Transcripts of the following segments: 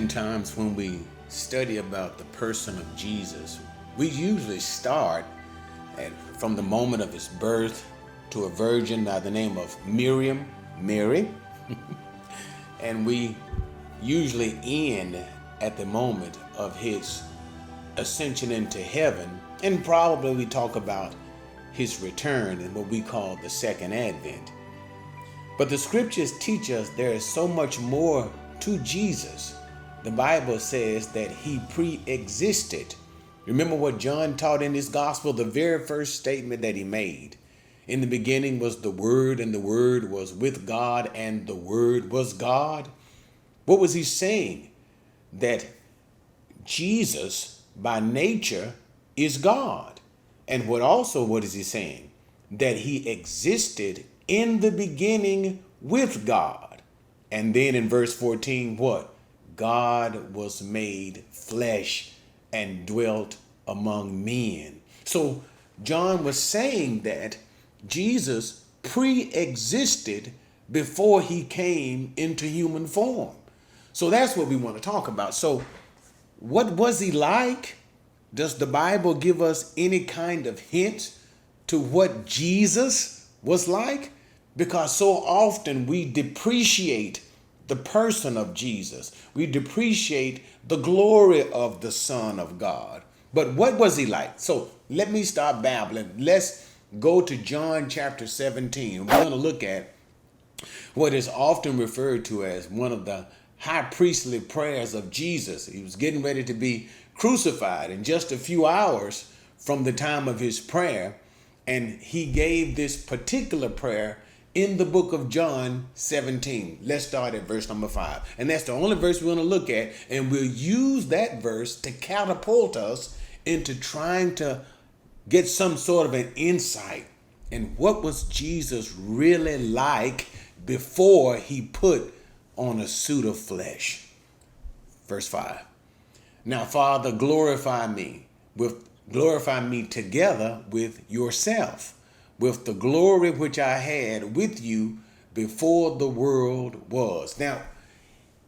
Oftentimes, when we study about the person of Jesus, we usually start at, from the moment of his birth to a virgin by the name of Miriam, Mary, and we usually end at the moment of his ascension into heaven, and probably we talk about his return in what we call the second advent. But the scriptures teach us there is so much more to Jesus. The Bible says that he pre existed. Remember what John taught in his gospel, the very first statement that he made. In the beginning was the Word, and the Word was with God, and the Word was God. What was he saying? That Jesus, by nature, is God. And what also, what is he saying? That he existed in the beginning with God. And then in verse 14, what? God was made flesh and dwelt among men. So John was saying that Jesus pre existed before he came into human form. So that's what we want to talk about. So, what was he like? Does the Bible give us any kind of hint to what Jesus was like? Because so often we depreciate the person of Jesus, we depreciate the glory of the Son of God. But what was he like? So let me stop babbling. Let's go to John chapter 17. We're going to look at what is often referred to as one of the high priestly prayers of Jesus. He was getting ready to be crucified in just a few hours from the time of his prayer. And he gave this particular prayer in the book of John 17. Let's start at verse number 5. And that's the only verse we're going to look at. And we'll use that verse to catapult us into trying to get some sort of an insight in what was Jesus really like before he put on a suit of flesh. Verse 5. Now, Father, glorify me with glorify me together with yourself, with the glory which I had with you before the world was. Now,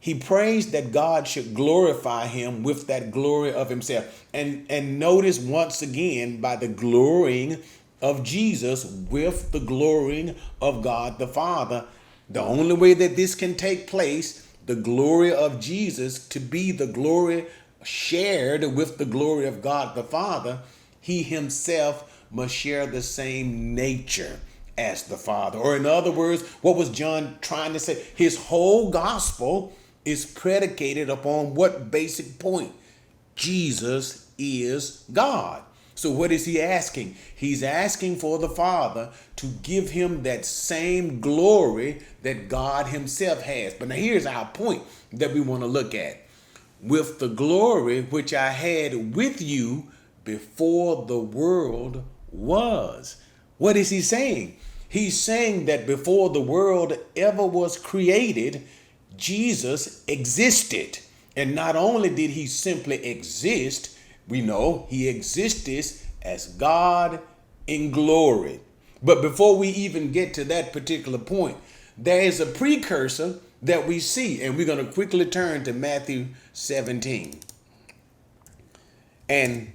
he prays that God should glorify him with that glory of himself. And and notice once again by the glorying of Jesus with the glorying of God the Father. The only way that this can take place, the glory of Jesus to be the glory shared with the glory of God the Father, he himself must share the same nature as the Father. Or in other words, what was John trying to say? His whole gospel is predicated upon what basic point? Jesus is God. So, what is he asking? He's asking for the Father to give him that same glory that God Himself has. But now, here's our point that we want to look at. With the glory which I had with you before the world was. What is he saying? He's saying that before the world ever was created, Jesus existed. And not only did he simply exist, we know he existed as God in glory. But before we even get to that particular point, there is a precursor that we see, and we're going to quickly turn to Matthew 17. And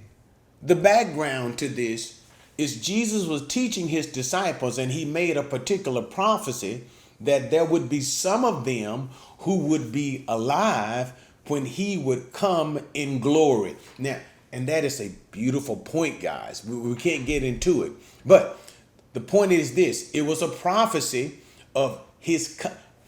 the background to this is Jesus was teaching his disciples, and he made a particular prophecy that there would be some of them who would be alive when he would come in glory. Now, and that is a beautiful point, guys. We, we can't get into it. But the point is this it was a prophecy of his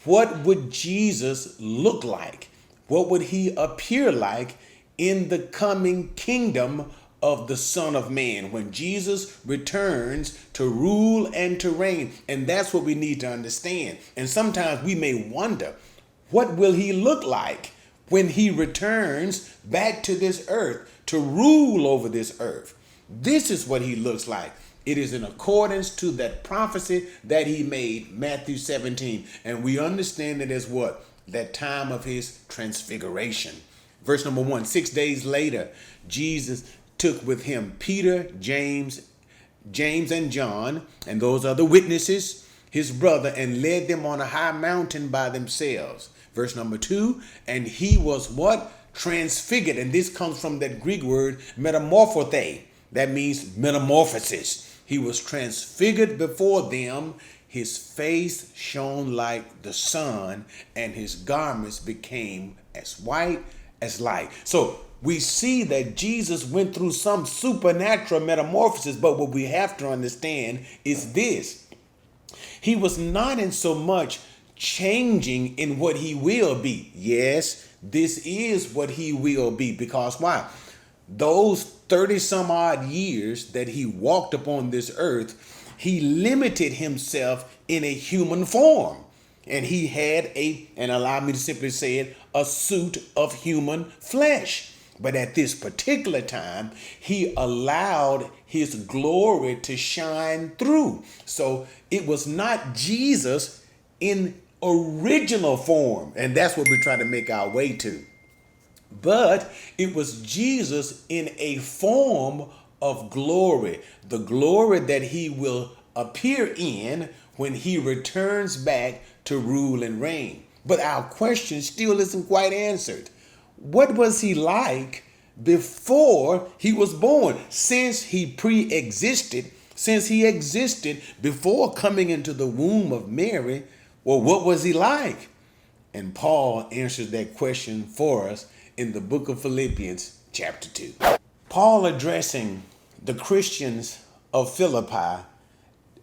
what would Jesus look like? What would he appear like in the coming kingdom of the Son of Man when Jesus returns to rule and to reign? And that's what we need to understand. And sometimes we may wonder what will he look like when he returns back to this earth to rule over this earth? This is what he looks like. It is in accordance to that prophecy that he made, Matthew 17. And we understand it as what? That time of his transfiguration. Verse number one six days later, Jesus took with him Peter, James, James and John, and those other witnesses, his brother, and led them on a high mountain by themselves Verse number two, and he was what? Transfigured. And this comes from that Greek word metamorphothe. That means metamorphosis. He was transfigured before them. His face shone like the sun, and his garments became as white as light. So we see that Jesus went through some supernatural metamorphosis, but what we have to understand is this He was not in so much changing in what he will be. Yes, this is what he will be because why? Those 30 some odd years that he walked upon this earth, he limited himself in a human form. And he had a, and allow me to simply say it, a suit of human flesh. But at this particular time, he allowed his glory to shine through. So it was not Jesus in original form. And that's what we're trying to make our way to. But it was Jesus in a form of glory, the glory that he will appear in when he returns back to rule and reign. But our question still isn't quite answered. What was he like before he was born? Since he pre existed, since he existed before coming into the womb of Mary, well, what was he like? And Paul answers that question for us in the book of Philippians, chapter 2. Paul addressing the Christians of Philippi,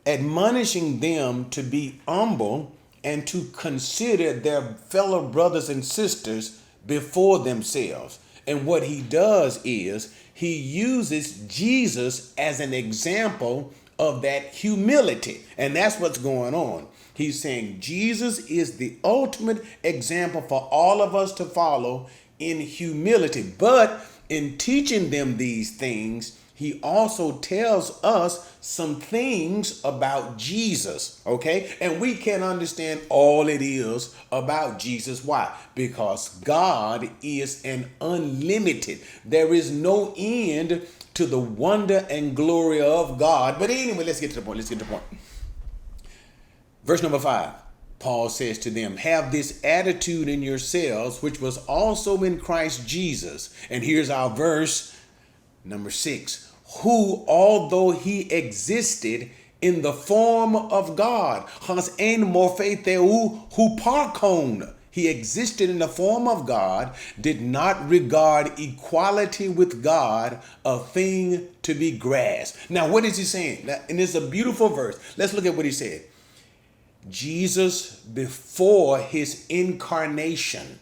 admonishing them to be humble and to consider their fellow brothers and sisters before themselves. And what he does is he uses Jesus as an example of that humility. And that's what's going on. He's saying Jesus is the ultimate example for all of us to follow in humility. But in teaching them these things, he also tells us some things about Jesus, okay? And we can understand all it is about Jesus. Why? Because God is an unlimited. There is no end to the wonder and glory of God. But anyway, let's get to the point. Let's get to the point. Verse number five, Paul says to them, Have this attitude in yourselves, which was also in Christ Jesus. And here's our verse number six, who, although he existed in the form of God, has en morphe theu huparkon, he existed in the form of God, did not regard equality with God a thing to be grasped. Now, what is he saying? And it's a beautiful verse. Let's look at what he said. Jesus, before his incarnation,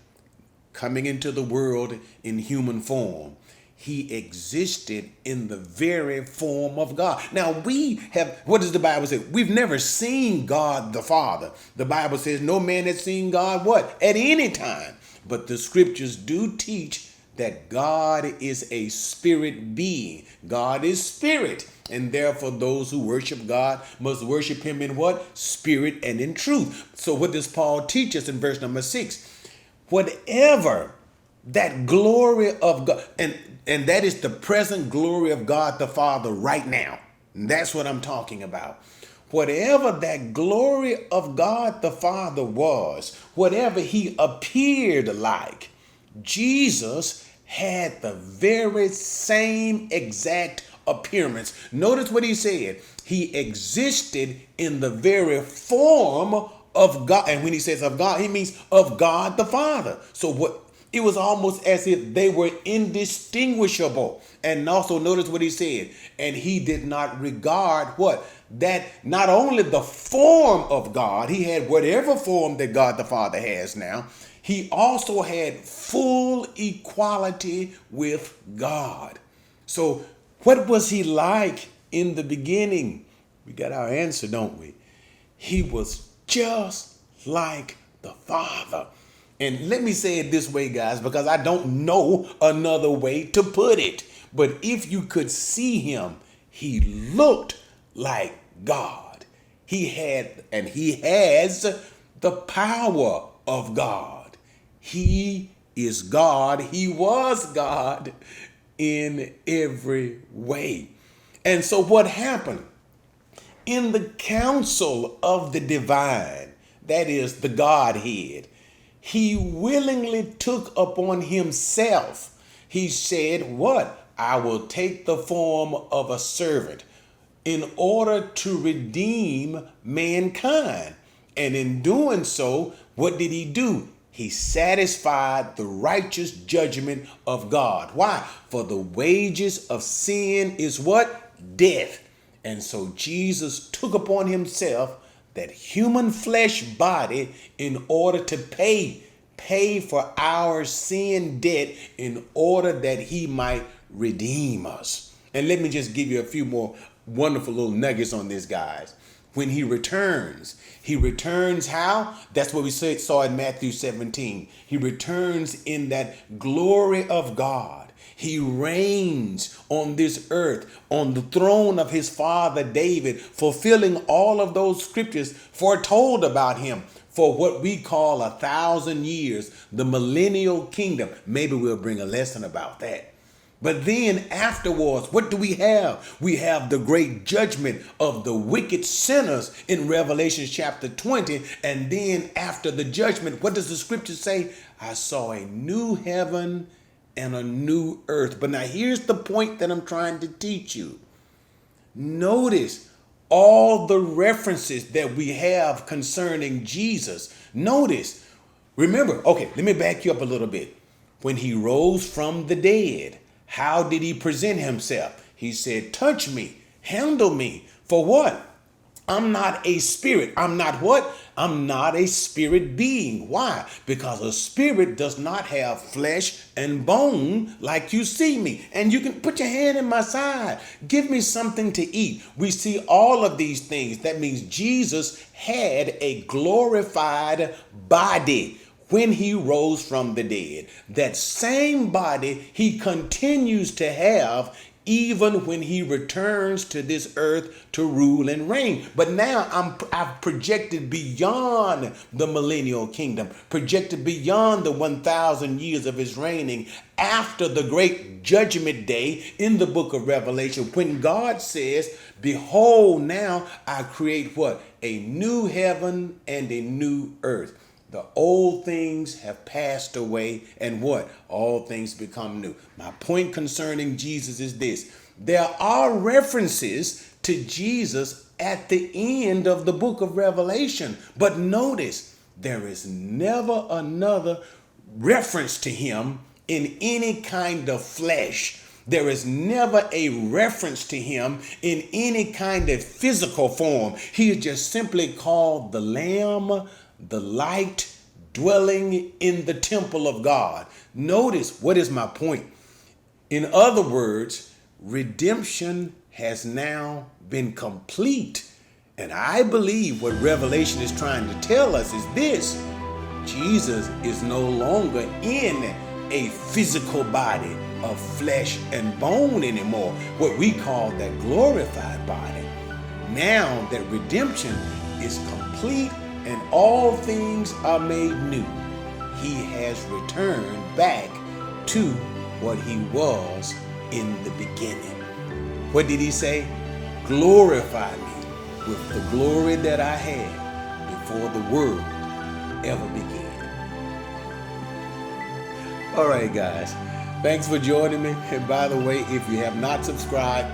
coming into the world in human form, he existed in the very form of God. Now, we have, what does the Bible say? We've never seen God the Father. The Bible says no man has seen God what? At any time. But the scriptures do teach that God is a spirit being. God is spirit. And therefore, those who worship God must worship Him in what? Spirit and in truth. So, what does Paul teach us in verse number six? Whatever that glory of God, and, and that is the present glory of God the Father right now. And that's what I'm talking about. Whatever that glory of God the Father was, whatever He appeared like, Jesus had the very same exact appearance. Notice what he said. He existed in the very form of God. And when he says of God, he means of God the Father. So what it was almost as if they were indistinguishable. And also notice what he said. And he did not regard what? That not only the form of God, he had whatever form that God the Father has now, he also had full equality with God. So what was he like in the beginning? We got our answer, don't we? He was just like the Father. And let me say it this way, guys, because I don't know another way to put it. But if you could see him, he looked like God. He had, and he has the power of God. He is God. He was God in every way. And so, what happened? In the council of the divine, that is the Godhead, he willingly took upon himself. He said, What? I will take the form of a servant in order to redeem mankind. And in doing so, what did he do? He satisfied the righteous judgment of God. Why? For the wages of sin is what? Death. And so Jesus took upon himself that human flesh body in order to pay pay for our sin debt in order that he might redeem us. And let me just give you a few more wonderful little nuggets on this, guys. When he returns, he returns how? That's what we saw in Matthew 17. He returns in that glory of God. He reigns on this earth on the throne of his father David, fulfilling all of those scriptures foretold about him for what we call a thousand years, the millennial kingdom. Maybe we'll bring a lesson about that. But then afterwards, what do we have? We have the great judgment of the wicked sinners in Revelation chapter 20. And then after the judgment, what does the scripture say? I saw a new heaven and a new earth. But now here's the point that I'm trying to teach you. Notice all the references that we have concerning Jesus. Notice, remember, okay, let me back you up a little bit. When he rose from the dead, how did he present himself? He said, Touch me, handle me. For what? I'm not a spirit. I'm not what? I'm not a spirit being. Why? Because a spirit does not have flesh and bone like you see me. And you can put your hand in my side. Give me something to eat. We see all of these things. That means Jesus had a glorified body when he rose from the dead. That same body he continues to have even when he returns to this earth to rule and reign. But now I'm I've projected beyond the millennial kingdom, projected beyond the 1000 years of his reigning after the great judgment day in the book of Revelation when God says, "Behold, now I create what? A new heaven and a new earth." The old things have passed away, and what? All things become new. My point concerning Jesus is this there are references to Jesus at the end of the book of Revelation, but notice there is never another reference to him in any kind of flesh. There is never a reference to him in any kind of physical form. He is just simply called the Lamb the light dwelling in the temple of God. Notice what is my point. In other words, redemption has now been complete. And I believe what Revelation is trying to tell us is this Jesus is no longer in a physical body of flesh and bone anymore, what we call that glorified body. Now that redemption is complete and all things are made new, he has returned back to what he was in the beginning. What did he say? Glorify me with the glory that I had before the world ever began. All right, guys. Thanks for joining me. And by the way, if you have not subscribed,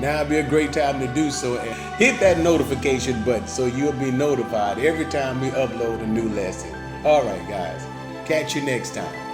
now would be a great time to do so. And hit that notification button so you'll be notified every time we upload a new lesson. All right, guys. Catch you next time.